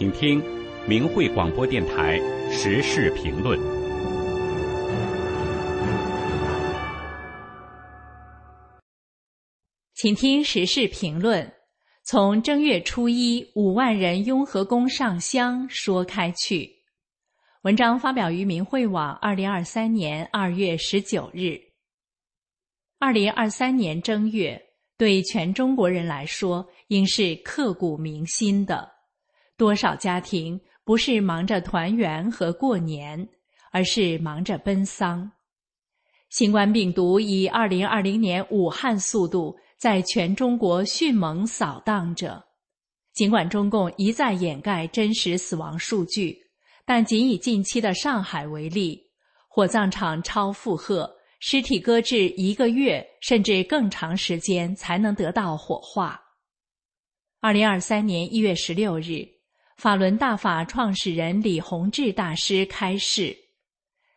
请听明慧广播电台时事评论。请听时事评论：从正月初一五万人雍和宫上香说开去。文章发表于明慧网，二零二三年二月十九日。二零二三年正月，对全中国人来说，应是刻骨铭心的。多少家庭不是忙着团圆和过年，而是忙着奔丧。新冠病毒以二零二零年武汉速度在全中国迅猛扫荡着。尽管中共一再掩盖真实死亡数据，但仅以近期的上海为例，火葬场超负荷，尸体搁置一个月甚至更长时间才能得到火化。二零二三年一月十六日。法轮大法创始人李洪志大师开示：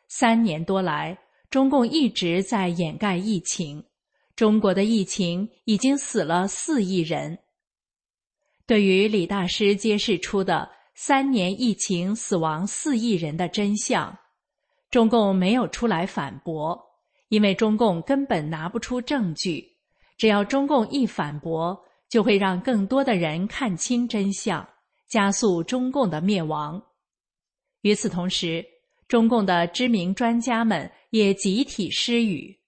三年多来，中共一直在掩盖疫情。中国的疫情已经死了四亿人。对于李大师揭示出的三年疫情死亡四亿人的真相，中共没有出来反驳，因为中共根本拿不出证据。只要中共一反驳，就会让更多的人看清真相。加速中共的灭亡。与此同时，中共的知名专家们也集体失语。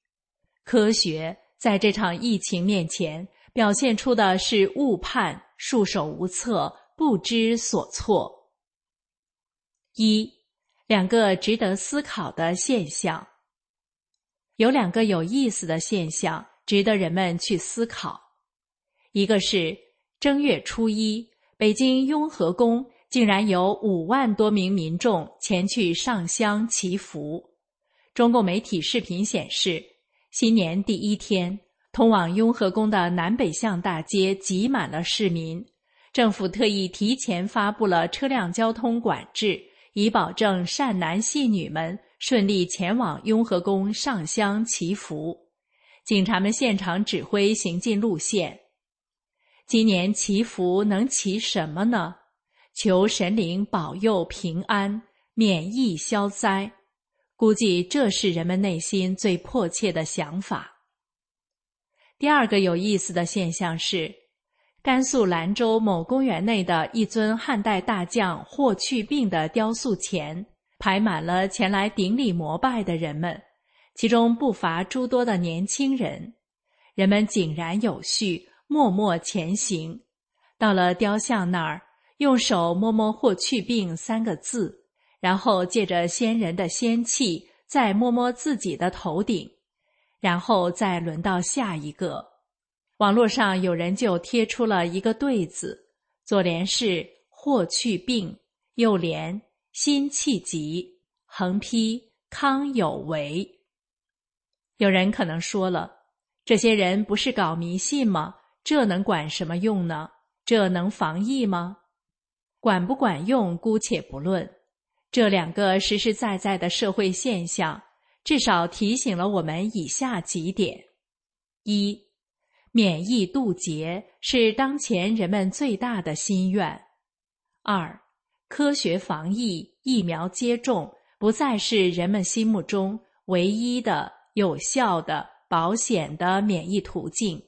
科学在这场疫情面前表现出的是误判、束手无策、不知所措。一，两个值得思考的现象。有两个有意思的现象值得人们去思考。一个是正月初一。北京雍和宫竟然有五万多名民众前去上香祈福。中共媒体视频显示，新年第一天，通往雍和宫的南北向大街挤满了市民。政府特意提前发布了车辆交通管制，以保证善男信女们顺利前往雍和宫上香祈福。警察们现场指挥行进路线。今年祈福能祈什么呢？求神灵保佑平安、免疫消灾，估计这是人们内心最迫切的想法。第二个有意思的现象是，甘肃兰州某公园内的一尊汉代大将霍去病的雕塑前，排满了前来顶礼膜拜的人们，其中不乏诸多的年轻人，人们井然有序。默默前行，到了雕像那儿，用手摸摸“霍去病”三个字，然后借着仙人的仙气，再摸摸自己的头顶，然后再轮到下一个。网络上有人就贴出了一个对子，左联是“霍去病”，右联“辛弃疾”，横批“康有为”。有人可能说了，这些人不是搞迷信吗？这能管什么用呢？这能防疫吗？管不管用，姑且不论。这两个实实在在的社会现象，至少提醒了我们以下几点：一、免疫渡劫是当前人们最大的心愿；二、科学防疫、疫苗接种不再是人们心目中唯一的有效的、保险的免疫途径。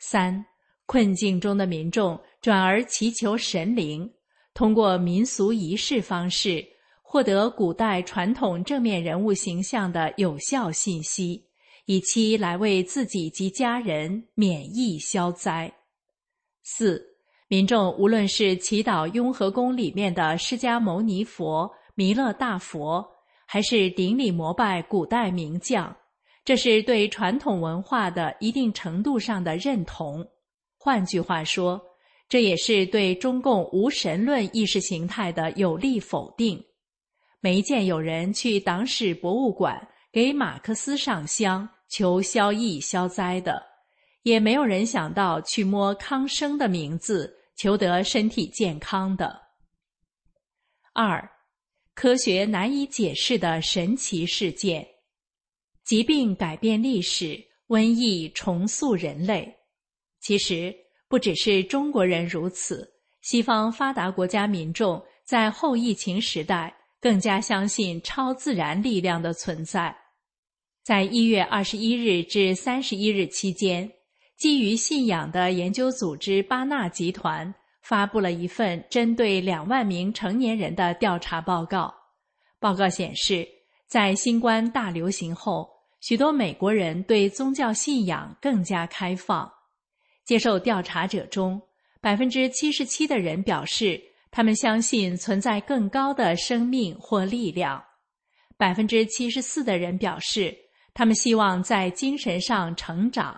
三困境中的民众转而祈求神灵，通过民俗仪式方式获得古代传统正面人物形象的有效信息，以期来为自己及家人免疫消灾。四民众无论是祈祷雍和宫里面的释迦牟尼佛、弥勒大佛，还是顶礼膜拜古代名将。这是对传统文化的一定程度上的认同，换句话说，这也是对中共无神论意识形态的有力否定。没见有人去党史博物馆给马克思上香求消疫消灾的，也没有人想到去摸康生的名字求得身体健康的。二，科学难以解释的神奇事件。疾病改变历史，瘟疫重塑人类。其实不只是中国人如此，西方发达国家民众在后疫情时代更加相信超自然力量的存在。在一月二十一日至三十一日期间，基于信仰的研究组织巴纳集团发布了一份针对两万名成年人的调查报告。报告显示，在新冠大流行后，许多美国人对宗教信仰更加开放。接受调查者中，百分之七十七的人表示他们相信存在更高的生命或力量；百分之七十四的人表示他们希望在精神上成长；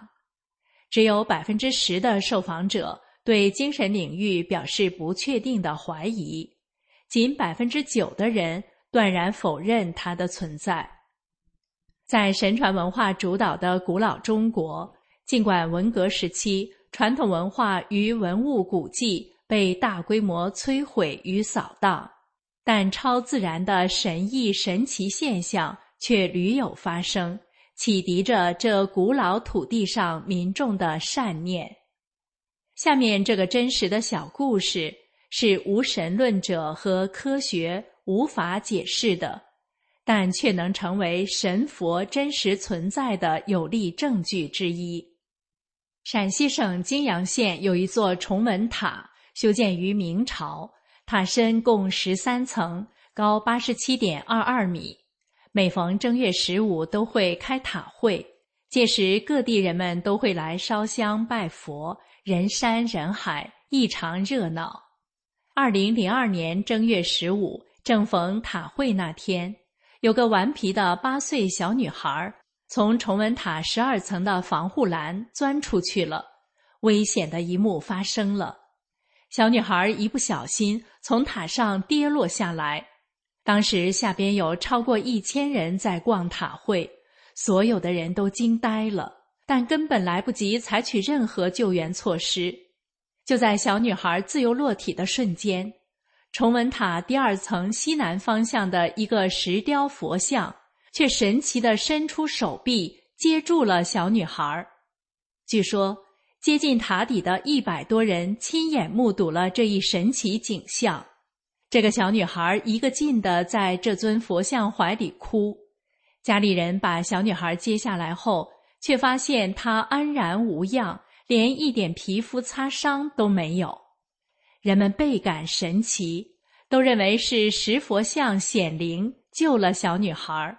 只有百分之十的受访者对精神领域表示不确定的怀疑；仅百分之九的人断然否认它的存在。在神传文化主导的古老中国，尽管文革时期，传统文化与文物古迹被大规模摧毁与扫荡，但超自然的神异神奇现象却屡有发生，启迪着这古老土地上民众的善念。下面这个真实的小故事是无神论者和科学无法解释的，但却能成为神佛真实存在的有力证据之一。陕西省泾阳县有一座崇文塔，修建于明朝，塔身共十三层，高八十七点二二米。每逢正月十五都会开塔会，届时各地人们都会来烧香拜佛，人山人海，异常热闹。二零零二年正月十五，正逢塔会那天，有个顽皮的八岁小女孩。从崇文塔十二层的防护栏钻出去了，危险的一幕发生了。小女孩一不小心从塔上跌落下来，当时下边有超过一千人在逛塔会，所有的人都惊呆了，但根本来不及采取任何救援措施。就在小女孩自由落体的瞬间，崇文塔第二层西南方向的一个石雕佛像。却神奇地伸出手臂接住了小女孩。据说，接近塔底的一百多人亲眼目睹了这一神奇景象。这个小女孩一个劲地在这尊佛像怀里哭。家里人把小女孩接下来后，却发现她安然无恙，连一点皮肤擦伤都没有。人们倍感神奇，都认为是石佛像显灵救了小女孩。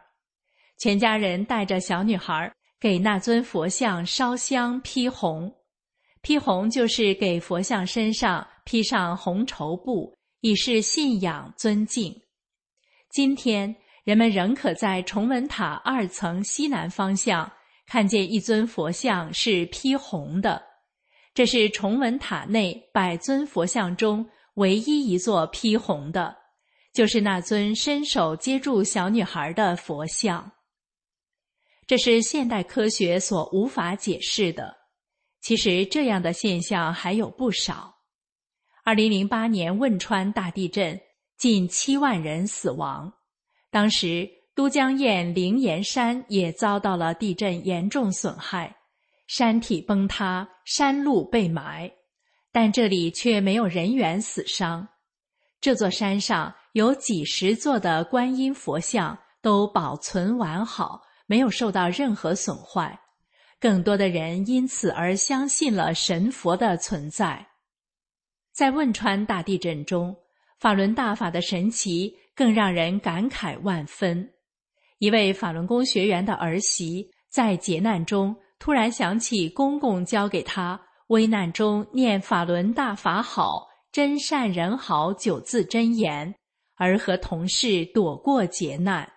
全家人带着小女孩给那尊佛像烧香披红，披红就是给佛像身上披上红绸布，以示信仰尊敬。今天人们仍可在崇文塔二层西南方向看见一尊佛像是披红的，这是崇文塔内百尊佛像中唯一一座披红的，就是那尊伸手接住小女孩的佛像。这是现代科学所无法解释的。其实这样的现象还有不少。二零零八年汶川大地震，近七万人死亡。当时都江堰灵岩山也遭到了地震严重损害，山体崩塌，山路被埋，但这里却没有人员死伤。这座山上有几十座的观音佛像都保存完好。没有受到任何损坏，更多的人因此而相信了神佛的存在。在汶川大地震中，法轮大法的神奇更让人感慨万分。一位法轮功学员的儿媳在劫难中突然想起公公教给他危难中念“法轮大法好，真善人好”九字真言，而和同事躲过劫难。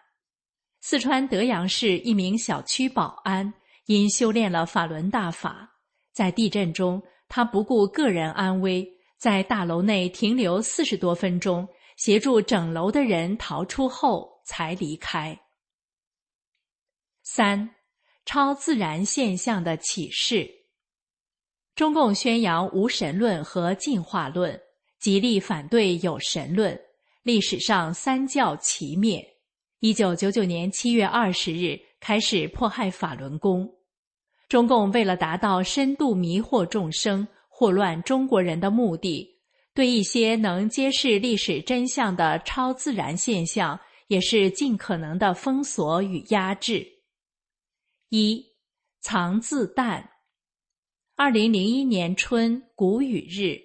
四川德阳市一名小区保安因修炼了法轮大法，在地震中，他不顾个人安危，在大楼内停留四十多分钟，协助整楼的人逃出后才离开。三，超自然现象的启示。中共宣扬无神论和进化论，极力反对有神论，历史上三教齐灭。一九九九年七月二十日开始迫害法轮功，中共为了达到深度迷惑众生、祸乱中国人的目的，对一些能揭示历史真相的超自然现象，也是尽可能的封锁与压制。一藏字蛋。二零零一年春谷雨日，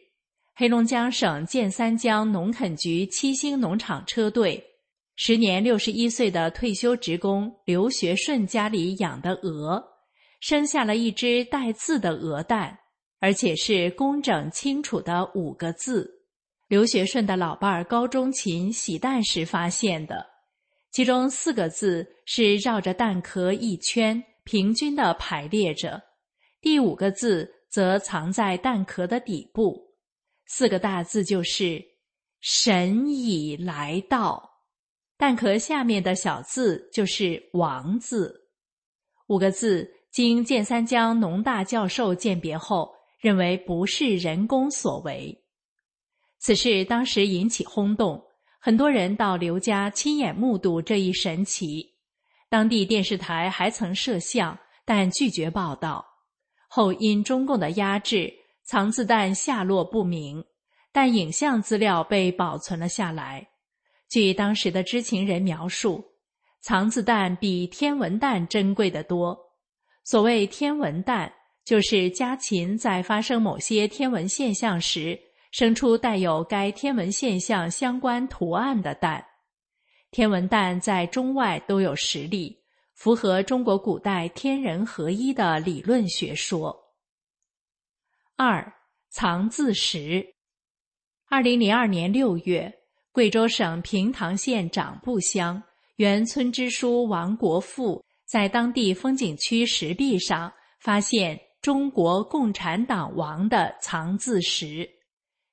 黑龙江省建三江农垦局七星农场车队，时年六十一岁的退休职工刘学顺家里养的鹅，生下了一只带字的鹅蛋，而且是工整清楚的五个字。刘学顺的老伴儿高中琴洗蛋时发现的，其中四个字是绕着蛋壳一圈，平均的排列着。第五个字则藏在蛋壳的底部，四个大字就是“神已来到”。蛋壳下面的小字就是“王”字。五个字经建三江农大教授鉴别后，认为不是人工所为。此事当时引起轰动，很多人到刘家亲眼目睹这一神奇。当地电视台还曾摄像，但拒绝报道。后因中共的压制，藏字弹下落不明，但影像资料被保存了下来。据当时的知情人描述，藏字弹比天文弹珍贵的多。所谓天文弹，就是家禽在发生某些天文现象时，生出带有该天文现象相关图案的蛋。天文弹在中外都有实例。符合中国古代天人合一的理论学说。二藏字石。二零零二年六月，贵州省平塘县长布乡原村支书王国富在当地风景区石壁上发现“中国共产党王”的藏字石，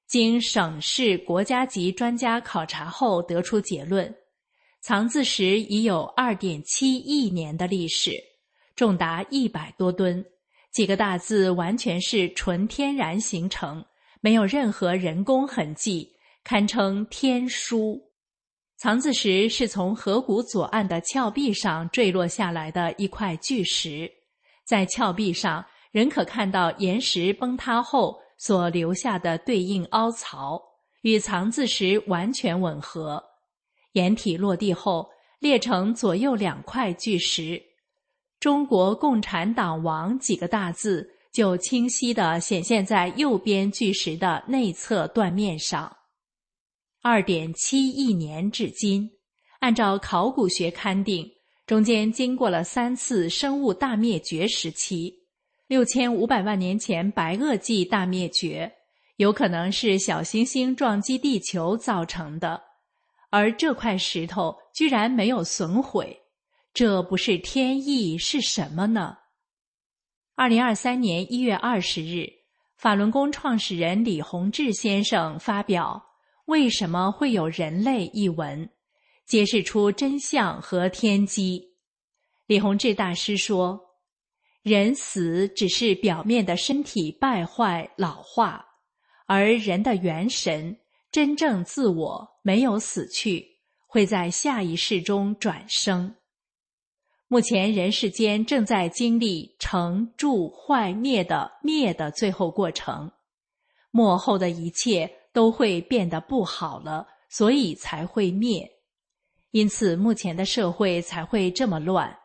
经省市国家级专家考察后得出结论。藏字石已有二点七亿年的历史，重达一百多吨，几个大字完全是纯天然形成，没有任何人工痕迹，堪称天书。藏字石是从河谷左岸的峭壁上坠落下来的一块巨石，在峭壁上仍可看到岩石崩塌后所留下的对应凹槽，与藏字石完全吻合。掩体落地后，裂成左右两块巨石，“中国共产党王”几个大字就清晰地显现在右边巨石的内侧断面上。二点七亿年至今，按照考古学勘定，中间经过了三次生物大灭绝时期。六千五百万年前白垩纪大灭绝，有可能是小行星撞击地球造成的。而这块石头居然没有损毁，这不是天意是什么呢？二零二三年一月二十日，法轮功创始人李洪志先生发表《为什么会有人类》一文，揭示出真相和天机。李洪志大师说：“人死只是表面的身体败坏老化，而人的元神。”真正自我没有死去，会在下一世中转生。目前人世间正在经历成、住、坏、灭的灭的最后过程，末后的一切都会变得不好了，所以才会灭。因此，目前的社会才会这么乱，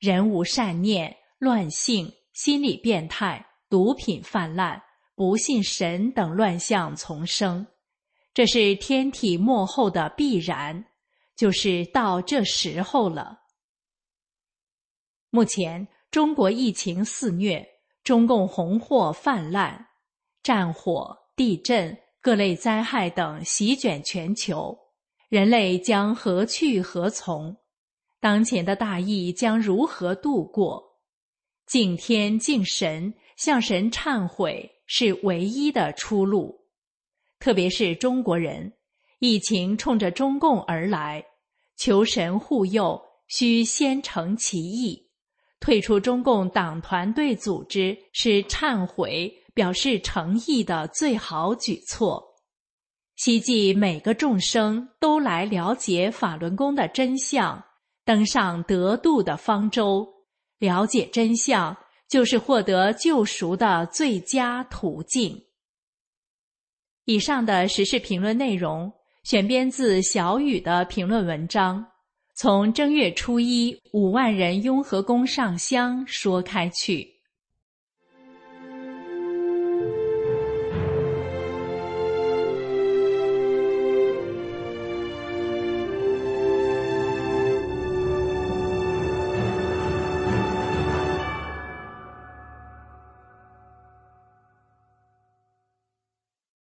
人无善念，乱性，心理变态，毒品泛滥，不信神等乱象丛生。这是天体末后的必然，就是到这时候了。目前中国疫情肆虐，中共红祸泛滥，战火、地震、各类灾害等席卷全球，人类将何去何从？当前的大疫将如何度过？敬天敬神，向神忏悔是唯一的出路。特别是中国人，疫情冲着中共而来，求神护佑，需先诚其意。退出中共党团队组织是忏悔、表示诚意的最好举措。希冀每个众生都来了解法轮功的真相，登上得度的方舟。了解真相，就是获得救赎的最佳途径。以上的时事评论内容选编自小雨的评论文章。从正月初一五万人雍和宫上香说开去。